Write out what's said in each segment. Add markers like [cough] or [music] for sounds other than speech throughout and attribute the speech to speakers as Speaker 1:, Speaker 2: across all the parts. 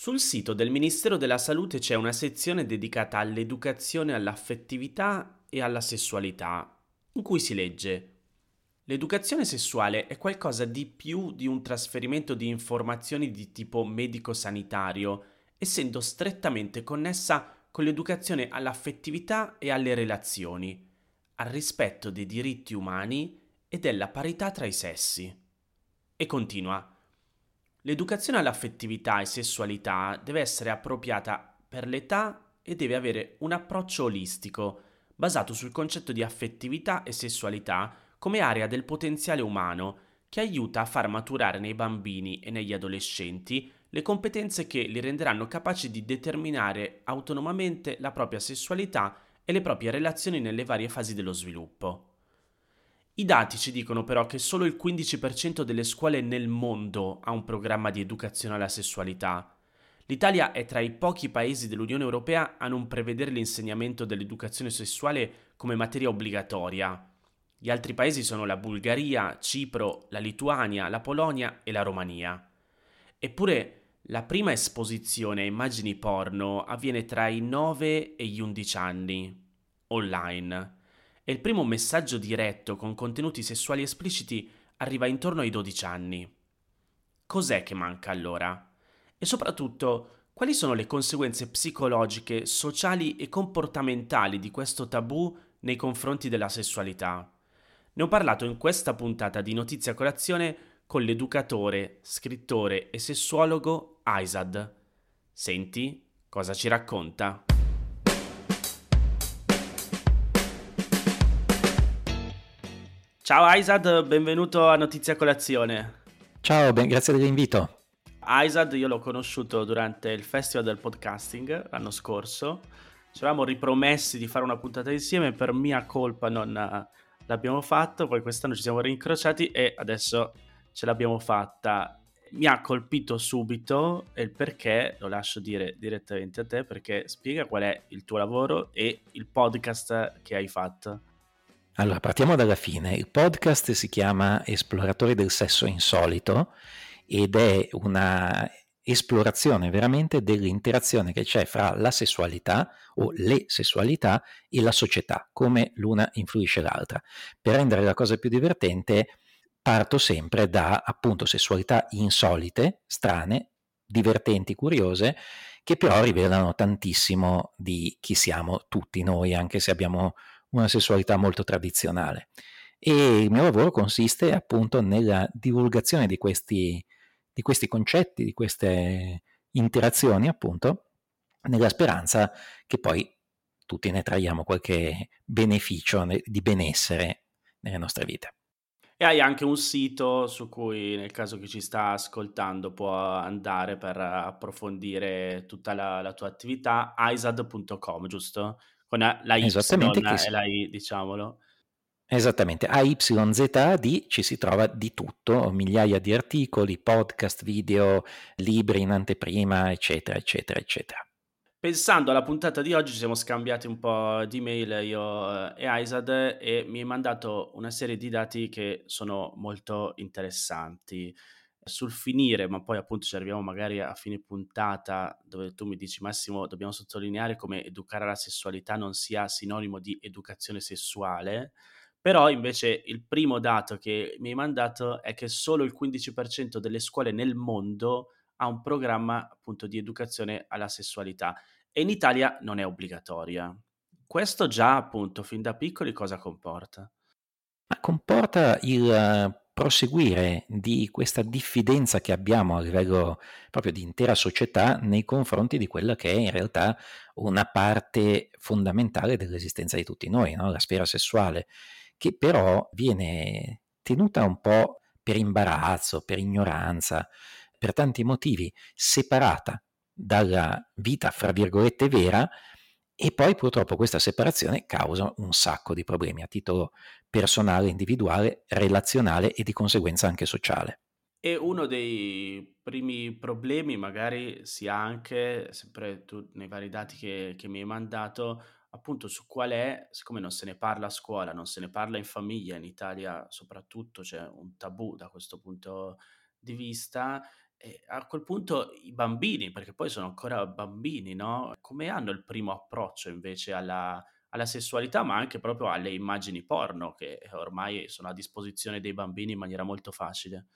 Speaker 1: Sul sito del Ministero della Salute c'è una sezione dedicata all'educazione all'affettività e alla sessualità, in cui si legge L'educazione sessuale è qualcosa di più di un trasferimento di informazioni di tipo medico-sanitario, essendo strettamente connessa con l'educazione all'affettività e alle relazioni, al rispetto dei diritti umani e della parità tra i sessi. E continua. L'educazione all'affettività e sessualità deve essere appropriata per l'età e deve avere un approccio olistico, basato sul concetto di affettività e sessualità come area del potenziale umano che aiuta a far maturare nei bambini e negli adolescenti le competenze che li renderanno capaci di determinare autonomamente la propria sessualità e le proprie relazioni nelle varie fasi dello sviluppo. I dati ci dicono però che solo il 15% delle scuole nel mondo ha un programma di educazione alla sessualità. L'Italia è tra i pochi paesi dell'Unione Europea a non prevedere l'insegnamento dell'educazione sessuale come materia obbligatoria. Gli altri paesi sono la Bulgaria, Cipro, la Lituania, la Polonia e la Romania. Eppure la prima esposizione a immagini porno avviene tra i 9 e gli 11 anni, online e il primo messaggio diretto con contenuti sessuali espliciti arriva intorno ai 12 anni. Cos'è che manca allora? E soprattutto, quali sono le conseguenze psicologiche, sociali e comportamentali di questo tabù nei confronti della sessualità? Ne ho parlato in questa puntata di Notizia Colazione con l'educatore, scrittore e sessuologo Aizad. Senti cosa ci racconta. Ciao Aizad, benvenuto a Notizia Colazione.
Speaker 2: Ciao, ben, grazie dell'invito.
Speaker 1: Aizad io l'ho conosciuto durante il Festival del Podcasting l'anno scorso. Ci eravamo ripromessi di fare una puntata insieme, per mia colpa non l'abbiamo fatto, poi quest'anno ci siamo rincrociati e adesso ce l'abbiamo fatta. Mi ha colpito subito e il perché lo lascio dire direttamente a te perché spiega qual è il tuo lavoro e il podcast che hai fatto.
Speaker 2: Allora, partiamo dalla fine. Il podcast si chiama Esploratori del sesso insolito ed è una esplorazione veramente dell'interazione che c'è fra la sessualità o le sessualità e la società, come l'una influisce l'altra. Per rendere la cosa più divertente, parto sempre da appunto sessualità insolite, strane, divertenti, curiose, che però rivelano tantissimo di chi siamo tutti noi, anche se abbiamo una sessualità molto tradizionale. E il mio lavoro consiste appunto nella divulgazione di questi, di questi concetti, di queste interazioni, appunto, nella speranza che poi tutti ne traiamo qualche beneficio di benessere nelle nostre vite.
Speaker 1: E hai anche un sito su cui, nel caso che ci sta ascoltando, può andare per approfondire tutta la, la tua attività, aisad.com, giusto? Con la Y e la I, diciamolo.
Speaker 2: Esattamente, a YZAD ci si trova di tutto, migliaia di articoli, podcast, video, libri in anteprima, eccetera, eccetera, eccetera.
Speaker 1: Pensando alla puntata di oggi ci siamo scambiati un po' di mail io e Aizad e mi hai mandato una serie di dati che sono molto interessanti sul finire, ma poi appunto ci arriviamo magari a fine puntata dove tu mi dici Massimo dobbiamo sottolineare come educare alla sessualità non sia sinonimo di educazione sessuale, però invece il primo dato che mi hai mandato è che solo il 15% delle scuole nel mondo ha un programma appunto di educazione alla sessualità e in Italia non è obbligatoria. Questo già appunto fin da piccoli cosa comporta?
Speaker 2: Ma comporta il proseguire di questa diffidenza che abbiamo a livello proprio di intera società nei confronti di quella che è in realtà una parte fondamentale dell'esistenza di tutti noi, no? la sfera sessuale, che però viene tenuta un po' per imbarazzo, per ignoranza, per tanti motivi, separata dalla vita, fra virgolette, vera, e poi purtroppo questa separazione causa un sacco di problemi a titolo personale, individuale, relazionale e di conseguenza anche sociale.
Speaker 1: E uno dei primi problemi magari sia anche, sempre tu nei vari dati che, che mi hai mandato, appunto su qual è, siccome non se ne parla a scuola, non se ne parla in famiglia, in Italia soprattutto c'è un tabù da questo punto di vista, E a quel punto i bambini, perché poi sono ancora bambini, no? Come hanno il primo approccio invece alla, alla sessualità, ma anche proprio alle immagini porno che ormai sono a disposizione dei bambini in maniera molto facile.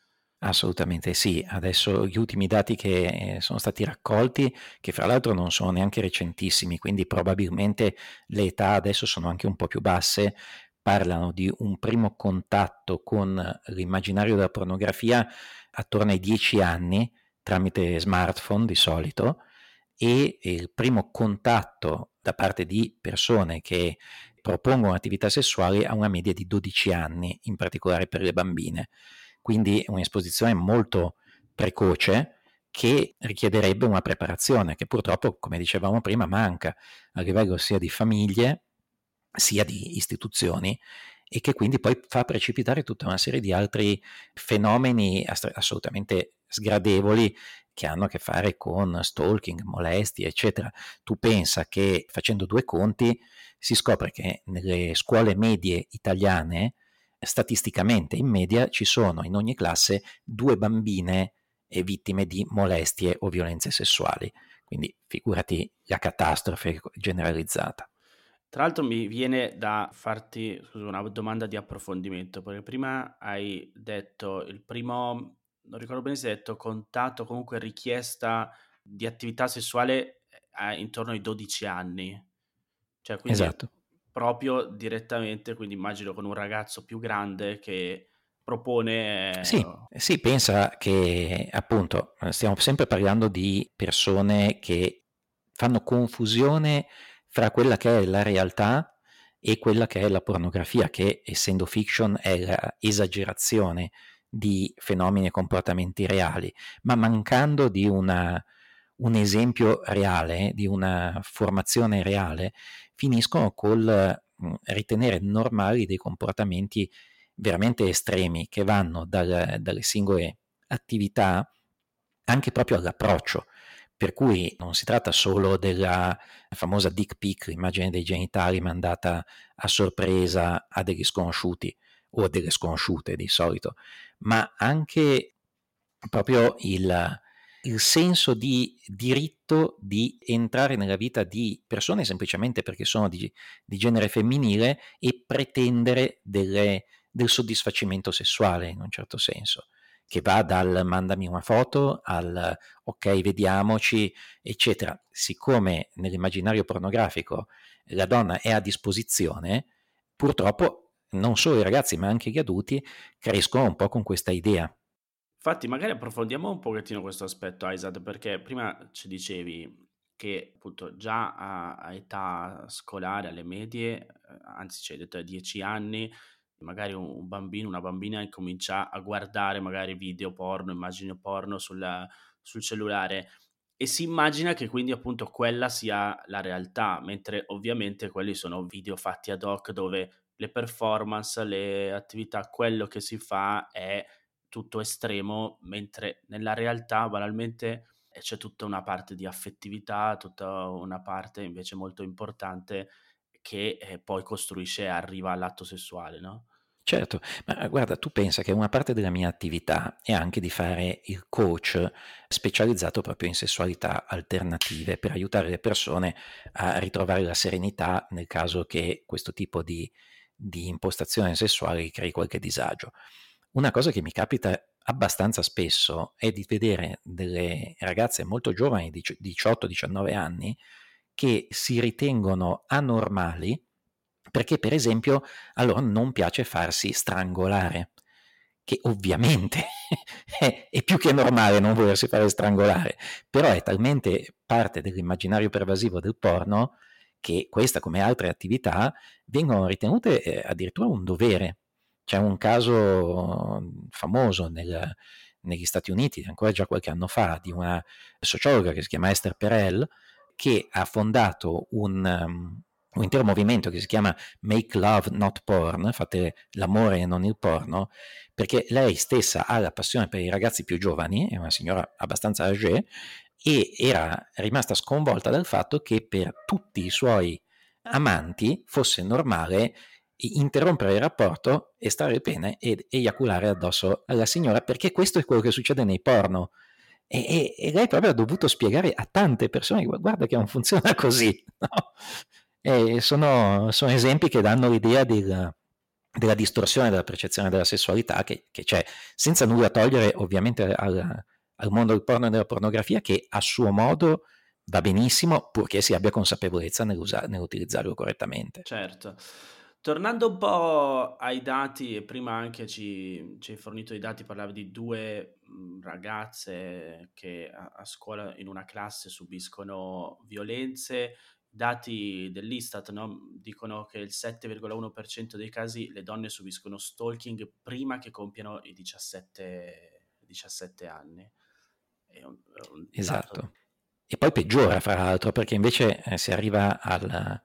Speaker 2: Assolutamente sì, adesso gli ultimi dati che sono stati raccolti, che fra l'altro non sono neanche recentissimi, quindi probabilmente le età adesso sono anche un po' più basse, parlano di un primo contatto con l'immaginario della pornografia attorno ai 10 anni, tramite smartphone di solito, e il primo contatto da parte di persone che propongono attività sessuali a una media di 12 anni, in particolare per le bambine. Quindi un'esposizione molto precoce che richiederebbe una preparazione che purtroppo, come dicevamo prima, manca. A livello sia di famiglie sia di istituzioni e che quindi poi fa precipitare tutta una serie di altri fenomeni assolutamente sgradevoli che hanno a che fare con stalking, molestie, eccetera. Tu pensa che facendo due conti si scopre che nelle scuole medie italiane statisticamente in media ci sono in ogni classe due bambine vittime di molestie o violenze sessuali. Quindi figurati la catastrofe generalizzata.
Speaker 1: Tra l'altro mi viene da farti scusa, una domanda di approfondimento, perché prima hai detto il primo, non ricordo bene se hai detto contatto, comunque richiesta di attività sessuale eh, intorno ai 12 anni.
Speaker 2: Cioè, quindi esatto
Speaker 1: proprio direttamente, quindi immagino con un ragazzo più grande che propone...
Speaker 2: Sì, eh, sì, pensa che appunto stiamo sempre parlando di persone che fanno confusione fra quella che è la realtà e quella che è la pornografia, che essendo fiction è l'esagerazione di fenomeni e comportamenti reali, ma mancando di una, un esempio reale, di una formazione reale, finiscono col mh, ritenere normali dei comportamenti veramente estremi che vanno dal, dalle singole attività anche proprio all'approccio. Per cui non si tratta solo della famosa dick pic, l'immagine dei genitali mandata a sorpresa a degli sconosciuti o a delle sconosciute di solito, ma anche proprio il, il senso di diritto di entrare nella vita di persone semplicemente perché sono di, di genere femminile e pretendere delle, del soddisfacimento sessuale in un certo senso, che va dal mandami una foto al ok vediamoci, eccetera. Siccome nell'immaginario pornografico la donna è a disposizione, purtroppo non solo i ragazzi ma anche gli adulti crescono un po' con questa idea.
Speaker 1: Infatti, magari approfondiamo un pochettino questo aspetto, Isaac, perché prima ci dicevi che appunto già a, a età scolare, alle medie, eh, anzi ci hai detto a 10 anni, magari un, bambino, una bambina incomincia a guardare magari video porno, immagini porno sulla, sul cellulare e si immagina che quindi appunto quella sia la realtà, mentre ovviamente quelli sono video fatti ad hoc dove le performance, le attività, quello che si fa è tutto estremo, mentre nella realtà banalmente eh, c'è tutta una parte di affettività, tutta una parte invece molto importante che eh, poi costruisce e arriva all'atto sessuale, no?
Speaker 2: Certo, ma guarda, tu pensa che una parte della mia attività è anche di fare il coach specializzato proprio in sessualità alternative per aiutare le persone a ritrovare la serenità nel caso che questo tipo di, di impostazione sessuale crei qualche disagio. Una cosa che mi capita abbastanza spesso è di vedere delle ragazze molto giovani, di 18-19 anni, che si ritengono anormali perché per esempio a loro non piace farsi strangolare, che ovviamente [laughs] è, più che normale non volersi fare strangolare, però è talmente parte dell'immaginario pervasivo del porno che questa come altre attività vengono ritenute eh, addirittura un dovere. C'è un caso mhmm, famoso nel, negli Stati Uniti, ancora già qualche anno fa, di una sociologa che si chiama Esther Perel, che ha fondato un, um, un intero movimento che si chiama Make Love Not Porn, fate l'amore e non il porno, perché lei stessa ha la passione per i ragazzi più giovani, è una signora abbastanza âgée, e era rimasta sconvolta dal fatto che per tutti i suoi amanti fosse normale interrompere il rapporto, estrarre il pene ed eiaculare addosso alla signora, perché questo è quello che succede nei porno. E, e, lei proprio ha dovuto spiegare a tante persone, guarda che non funziona [laughs] così. No? Sono, sono, esempi che danno l'idea del, della distorsione della percezione della sessualità che, che c'è, senza nulla togliere ovviamente al, al mondo del porno e della pornografia che a suo modo va benissimo purché si abbia consapevolezza nell'utilizzarlo correttamente.
Speaker 1: Certo. Tornando un po' ai dati, prima anche ci, ci hai fornito i dati, parlavi di due ragazze che a, a, scuola in una classe subiscono violenze. Dati dell'Istat no? dicono che il 7,1% dei casi le donne subiscono stalking prima che compiano i 17, 17 anni.
Speaker 2: È un, è un esatto. E poi peggiora, fra l'altro, perché invece eh, si arriva al,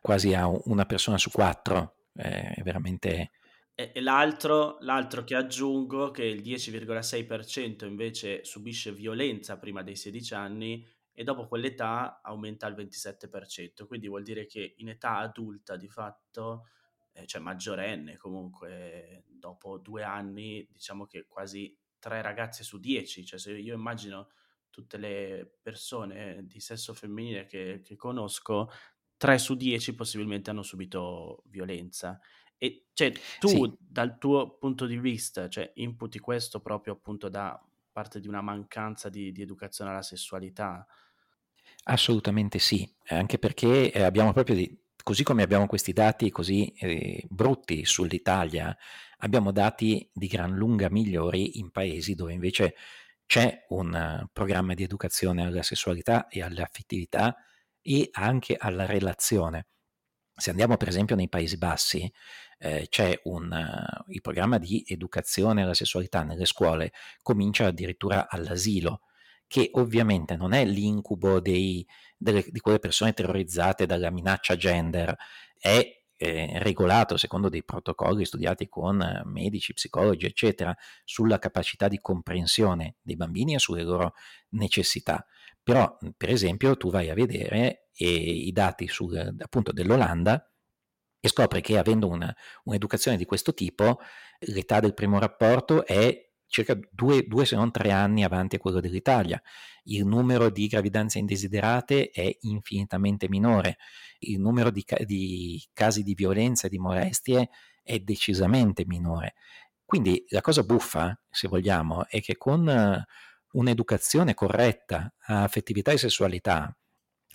Speaker 2: quasi a una persona su quattro, eh, è veramente...
Speaker 1: E, e l'altro, l'altro che aggiungo, che il 10,6% invece subisce violenza prima dei 16 anni e dopo quell'età aumenta al 27%, quindi vuol dire che in età adulta di fatto, eh, cioè maggiorenne comunque, dopo due anni, diciamo che quasi tre ragazze su dieci, cioè se io immagino tutte le persone di sesso femminile che, che conosco, 3 su 10 possibilmente hanno subito violenza. E cioè, tu, sì. dal tuo punto di vista, cioè, imputi questo proprio appunto da parte di una mancanza di, di educazione alla sessualità?
Speaker 2: Assolutamente sì, anche perché eh, abbiamo proprio, di, così come abbiamo questi dati così eh, brutti sull'Italia, abbiamo dati di gran lunga migliori in paesi dove invece c'è un uh, programma di educazione alla sessualità e all'affettività e anche alla relazione. Se andiamo per esempio nei Paesi Bassi, eh, c'è un, uh, il programma di educazione alla sessualità nelle scuole, comincia addirittura all'asilo, che ovviamente non è l'incubo dei, delle, di quelle persone terrorizzate dalla minaccia gender, è eh, regolato secondo dei protocolli studiati con medici, psicologi, eccetera, sulla capacità di comprensione dei bambini e sulle loro necessità. Però, per esempio, tu vai a vedere eh, i dati sul, appunto dell'Olanda e scopri che avendo una, un'educazione di questo tipo, l'età del primo rapporto è circa due, due, se non tre anni avanti a quello dell'Italia. Il numero di gravidanze indesiderate è infinitamente minore, il numero di, di casi di violenza e di molestie è decisamente minore. Quindi la cosa buffa, se vogliamo, è che con un'educazione corretta a affettività e sessualità,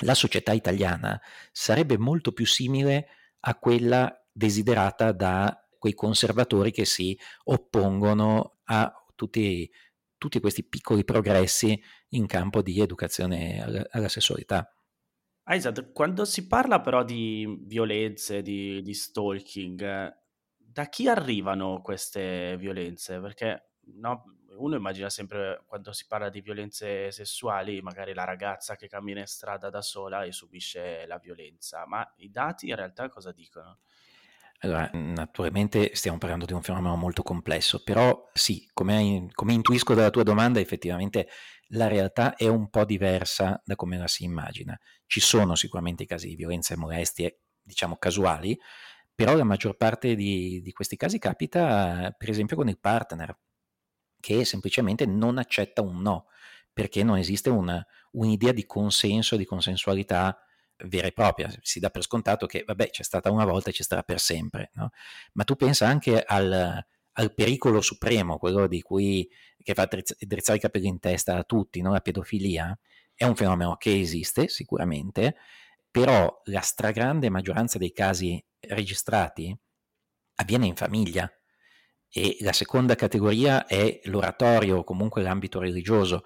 Speaker 2: la società italiana sarebbe molto più simile a quella desiderata da quei conservatori che si oppongono a tutti, tutti questi piccoli progressi in campo di educazione alla, alla sessualità.
Speaker 1: Ah, esatto, quando si parla però di violenze, di, di stalking, da chi arrivano queste violenze? Perché no, uno immagina sempre quando si parla di violenze sessuali, magari la ragazza che cammina in strada da sola e subisce la violenza, ma i dati in realtà cosa dicono?
Speaker 2: Allora, naturalmente stiamo parlando di un fenomeno molto complesso, però sì, come, come, intuisco dalla tua domanda, effettivamente la realtà è un po' diversa da come la si immagina. Ci sono sicuramente casi di violenza e molestie, diciamo casuali, però la maggior parte di, di questi casi capita, per esempio, con il partner, che semplicemente non accetta un no, perché non esiste una, un'idea di consenso, di consensualità vera e propria, si dà per scontato che vabbè c'è stata una volta e ci starà per sempre, no? ma tu pensa anche al, al, pericolo supremo, quello di cui, che fa drizzare i capelli in testa a tutti, no? la pedofilia, è un fenomeno che esiste sicuramente, però la stragrande maggioranza dei casi registrati avviene in famiglia, e la seconda categoria è l'oratorio o comunque l'ambito religioso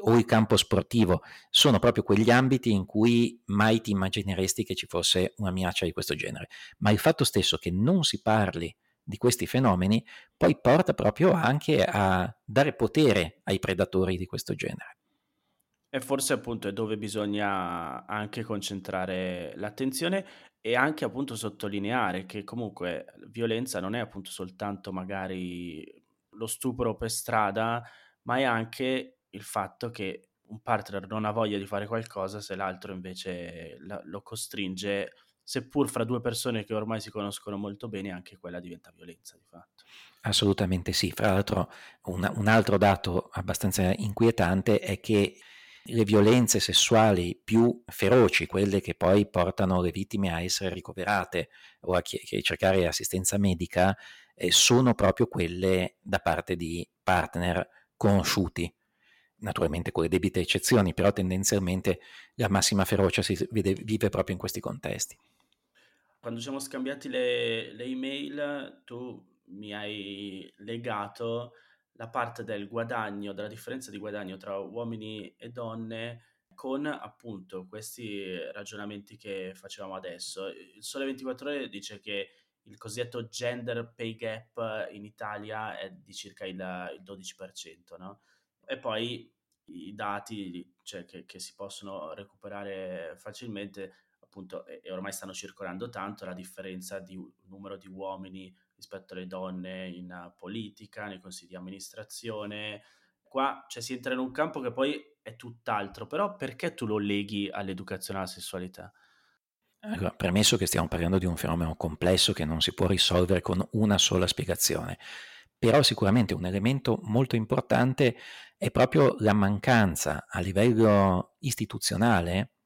Speaker 2: o il campo sportivo. Sono proprio quegli ambiti in cui mai ti immagineresti che ci fosse una minaccia di questo genere. Ma il fatto stesso che non si parli di questi fenomeni poi porta proprio anche a dare potere ai predatori di questo genere.
Speaker 1: E forse appunto è dove bisogna anche concentrare l'attenzione e anche appunto sottolineare che comunque violenza non è appunto soltanto magari lo stupro per strada, ma è anche il fatto che un partner non ha voglia di fare qualcosa se l'altro invece lo costringe seppur fra due persone che ormai si conoscono molto bene, anche quella diventa violenza di fatto.
Speaker 2: Assolutamente sì. Fra l'altro un, un altro dato abbastanza inquietante è che le violenze sessuali più feroci, quelle che poi portano le vittime a essere ricoverate o a cercare assistenza medica, eh, sono proprio quelle da parte di partner conosciuti. Naturalmente con le debite eccezioni, però tendenzialmente la massima ferocia si vede, vive proprio in questi contesti.
Speaker 1: Quando siamo scambiati le, le email, tu mi hai legato la parte del guadagno, della differenza di guadagno tra uomini e donne con appunto questi ragionamenti che facevamo adesso. Il Sole 24 Ore dice che il cosiddetto gender pay gap in Italia è di circa il, il 12%, no? E poi i dati cioè, che, che, si possono recuperare facilmente, appunto, e, e ormai stanno circolando tanto, la differenza di numero di uomini rispetto alle donne in politica, nei consigli di amministrazione. Qua cioè, si entra in un campo che poi è tutt'altro, però perché tu lo leghi all'educazione alla sessualità?
Speaker 2: Allora, premesso che stiamo parlando di un fenomeno complesso che non si può risolvere con una sola spiegazione, però sicuramente un elemento molto importante è proprio la mancanza a livello istituzionale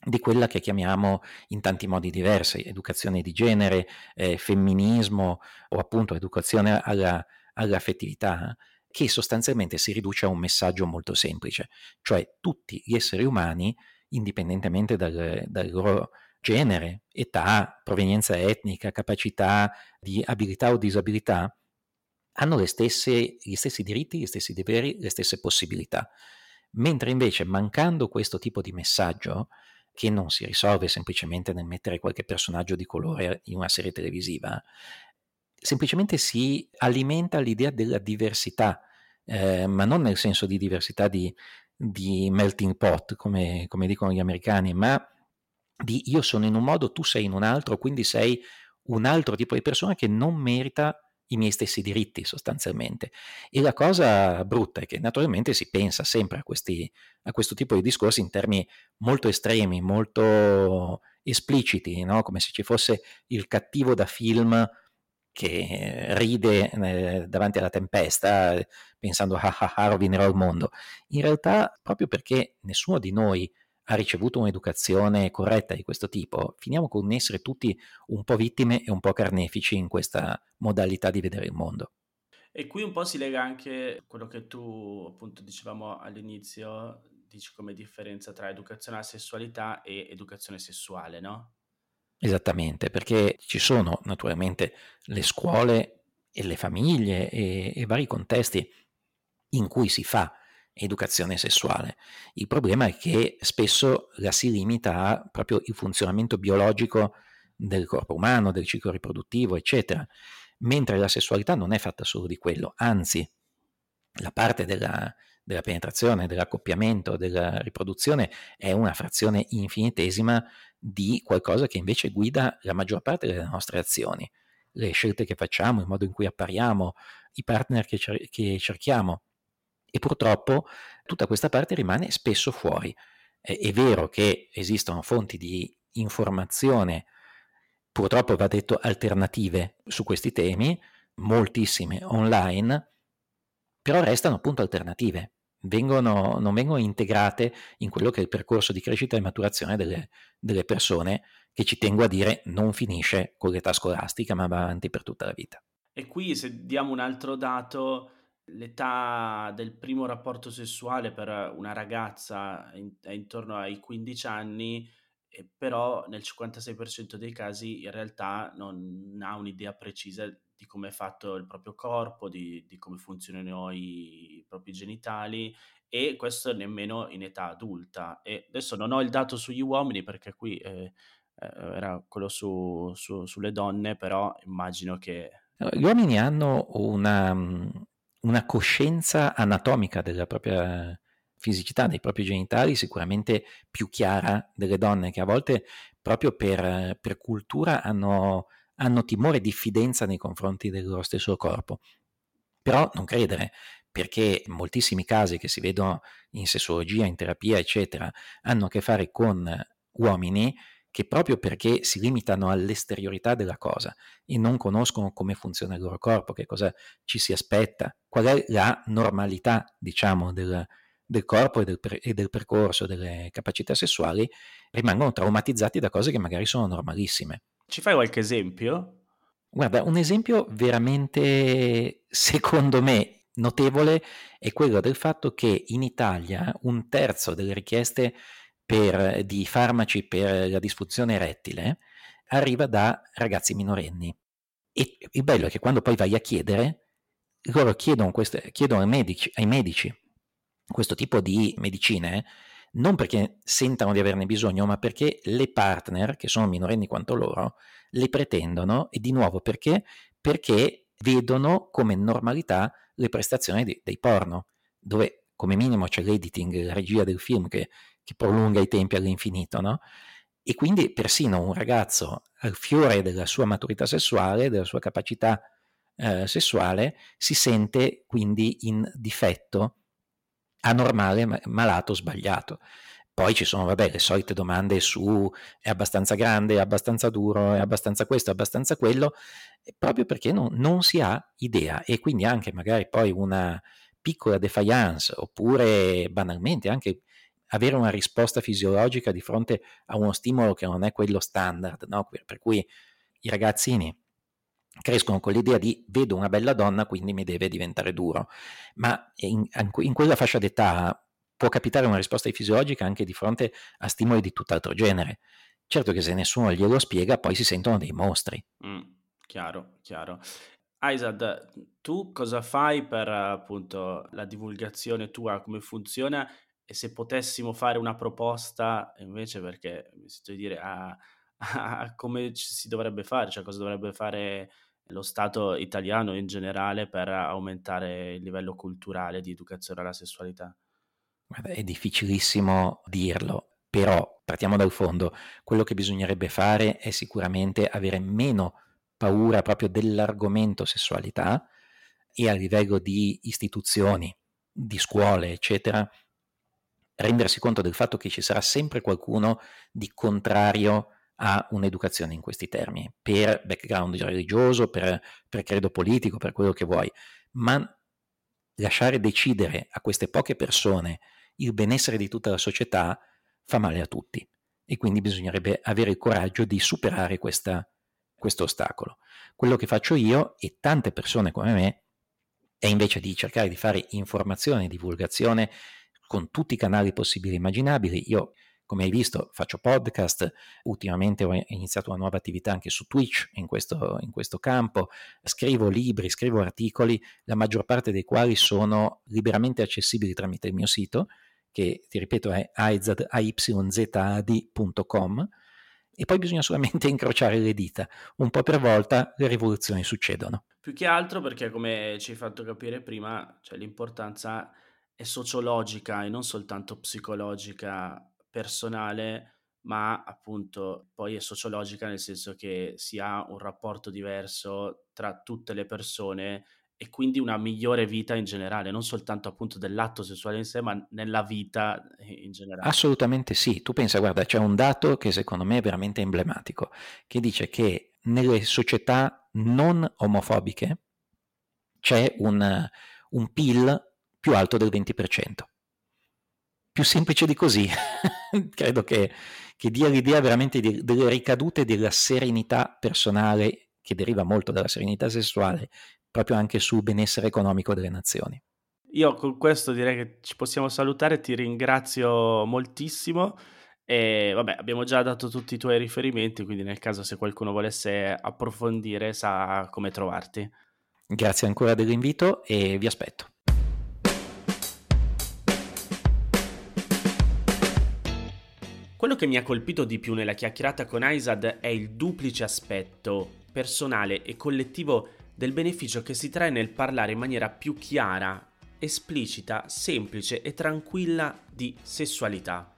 Speaker 2: di quella che chiamiamo in tanti modi diversi, educazione di genere, eh, femminismo o appunto educazione alla, all'affettività, che sostanzialmente si riduce a un messaggio molto semplice, cioè tutti gli esseri umani, indipendentemente dal, dal loro genere, età, provenienza etnica, capacità di abilità o disabilità, hanno stesse, gli stessi diritti, gli stessi doveri, le stesse possibilità. Mentre invece mancando questo tipo di messaggio, che non si risolve semplicemente nel mettere qualche personaggio di colore in una serie televisiva, semplicemente si alimenta l'idea della diversità, eh, ma non nel senso di diversità di, di melting pot, come, come dicono gli americani, ma di io sono in un modo, tu sei in un altro, quindi sei un altro tipo di persona che non merita i miei stessi diritti sostanzialmente. E la cosa brutta è che naturalmente si pensa sempre a, questi, a questo tipo di discorsi in termini molto estremi, molto espliciti, no? come se ci fosse il cattivo da film che ride eh, davanti alla tempesta pensando ah ah ah rovinerò il mondo. In realtà proprio perché nessuno di noi ha ricevuto un'educazione corretta di questo tipo, finiamo con essere tutti un po' vittime e un po' carnefici in questa modalità di vedere il mondo.
Speaker 1: E qui un po' si lega anche quello che tu appunto dicevamo all'inizio, dici come differenza tra educazione alla sessualità e educazione sessuale, no?
Speaker 2: Esattamente, perché ci sono naturalmente le scuole e le famiglie e, e vari contesti in cui si fa educazione sessuale. Il problema è che spesso la si limita a proprio il funzionamento biologico del corpo umano, del ciclo riproduttivo, eccetera, mentre la sessualità non è fatta solo di quello, anzi la parte della, della penetrazione, dell'accoppiamento, della riproduzione è una frazione infinitesima di qualcosa che invece guida la maggior parte delle nostre azioni, le scelte che facciamo, il modo in cui appariamo, i partner che, cer- che cerchiamo. E purtroppo tutta questa parte rimane spesso fuori. È, è vero che esistono fonti di informazione, purtroppo va detto alternative su questi temi, moltissime online, però restano appunto alternative, vengono, non vengono integrate in quello che è il percorso di crescita e maturazione delle, delle persone che ci tengo a dire non finisce con l'età scolastica ma va avanti per tutta la vita.
Speaker 1: E qui se diamo un altro dato, l'età del primo rapporto sessuale per una ragazza è intorno ai 15 anni, però nel 56% dei casi in realtà non ha un'idea precisa di come è fatto il proprio corpo, di, di come funzionano i, propri genitali e questo nemmeno in età adulta. E adesso non ho il dato sugli uomini perché qui eh, eh era quello su, su, sulle donne, però immagino che...
Speaker 2: Gli uomini hanno una, una coscienza anatomica della propria fisicità, dei propri genitali sicuramente più chiara delle donne che a volte proprio per, per cultura hanno, hanno timore e diffidenza nei confronti del loro stesso corpo. Però non credere, perché moltissimi casi che si vedono in sessologia, in terapia, eccetera, hanno a che fare con uomini che proprio perché si limitano all'esteriorità della cosa e non conoscono come funziona il loro corpo, che cosa ci si aspetta, qual è la normalità, diciamo, del, del corpo e del, e del, percorso delle capacità sessuali, rimangono traumatizzati da cose che magari sono normalissime.
Speaker 1: Ci fai qualche esempio?
Speaker 2: Guarda, un esempio veramente, secondo me, notevole è quello del fatto che in Italia un terzo delle richieste per, di farmaci per la disfunzione erettile arriva da ragazzi minorenni. E il bello è che quando poi vai a chiedere, loro chiedono, queste, chiedono ai, medici, ai medici questo tipo di medicine non perché sentano di averne bisogno, ma perché le partner, che sono minorenni quanto loro, le pretendono e di nuovo perché? Perché vedono come normalità le prestazioni di, dei porno, dove come minimo c'è l'editing, la regia del film che che prolunga i tempi all'infinito, no? E quindi persino un ragazzo al fiore della sua maturità sessuale, della sua capacità eh, sessuale, si sente quindi in difetto, anormale, malato, sbagliato. Poi ci sono, vabbè, le solite domande su è abbastanza grande, è abbastanza duro, è abbastanza questo, è abbastanza quello, proprio perché non, non si ha idea e quindi anche magari poi una piccola defiance oppure banalmente anche avere una risposta fisiologica di fronte a uno stimolo che non è quello standard, no? per cui i ragazzini crescono con l'idea di vedo una bella donna, quindi mi deve diventare duro, ma in, in quella fascia d'età può capitare una risposta fisiologica anche di fronte a stimoli di tutt'altro genere. Certo che se nessuno glielo spiega, poi si sentono dei mostri.
Speaker 1: Mm, chiaro, chiaro. Aizad, tu cosa fai per appunto la divulgazione tua, come funziona e se potessimo fare una proposta invece perché mi sento di dire a, a, come si dovrebbe fare, cioè cosa dovrebbe fare lo Stato italiano in generale per aumentare il livello culturale di educazione alla sessualità?
Speaker 2: Guarda, è difficilissimo dirlo, però partiamo dal fondo. Quello che bisognerebbe fare è sicuramente avere meno paura proprio dell'argomento sessualità e a livello di istituzioni, di scuole, eccetera, rendersi conto del fatto che ci sarà sempre qualcuno di contrario a un'educazione in questi termini, per background religioso, per, per credo politico, per quello che vuoi, ma lasciare decidere a queste poche persone il benessere di tutta la società fa male a tutti e quindi bisognerebbe avere il coraggio di superare questa, questo ostacolo. Quello che faccio io e tante persone come me è invece di cercare di fare informazione e divulgazione con tutti i canali possibili e immaginabili. Io, come hai visto, faccio podcast, ultimamente ho iniziato una nuova attività anche su Twitch in questo, in questo campo, scrivo libri, scrivo articoli, la maggior parte dei quali sono liberamente accessibili tramite il mio sito, che ti ripeto è ayzad.com e poi bisogna solamente [laughs] incrociare le dita. Un po' per volta le rivoluzioni succedono.
Speaker 1: Più che altro perché, come ci hai fatto capire prima, cioè l'importanza è sociologica e non soltanto psicologica personale, ma appunto poi è sociologica nel senso che si ha un rapporto diverso tra tutte le persone e quindi una migliore vita in generale, non soltanto appunto dell'atto sessuale in sé, ma nella vita in generale.
Speaker 2: Assolutamente sì. Tu pensa, guarda, c'è un dato che secondo me è veramente emblematico, che dice che nelle società non omofobiche c'è un, un PIL più alto del 20%. Più semplice di così, [laughs] credo che, che, dia l'idea veramente di, delle ricadute della serenità personale che deriva molto dalla serenità sessuale, proprio anche sul benessere economico delle nazioni.
Speaker 1: Io con questo direi che ci possiamo salutare, ti ringrazio moltissimo e vabbè abbiamo già dato tutti i tuoi riferimenti, quindi nel caso se qualcuno volesse approfondire sa come trovarti.
Speaker 2: Grazie ancora dell'invito e vi aspetto.
Speaker 1: Quello che mi ha colpito di più nella chiacchierata con Aizad è il duplice aspetto personale e collettivo del beneficio che si trae nel parlare in maniera più chiara, esplicita, semplice e tranquilla di sessualità.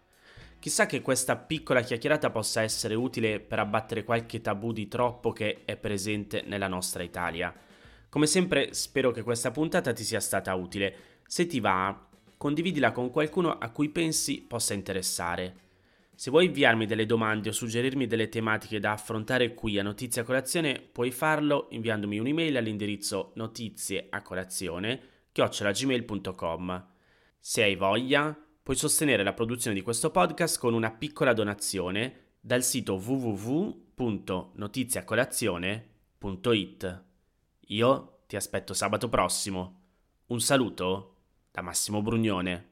Speaker 1: Chissà che questa piccola chiacchierata possa essere utile per abbattere qualche tabù di troppo che è presente nella nostra Italia. Come sempre spero che questa puntata ti sia stata utile. Se ti va, condividila con qualcuno a cui pensi possa interessare. Se vuoi inviarmi delle domande o suggerirmi delle tematiche da affrontare qui a Notizia Colazione, puoi farlo inviandomi un'email all'indirizzo notizieacolazione chiocciolagmail.com. Se hai voglia, puoi sostenere la produzione di questo podcast con una piccola donazione dal sito www.notiziacolazione.it. Io ti aspetto sabato prossimo. Un saluto da Massimo Brugnone.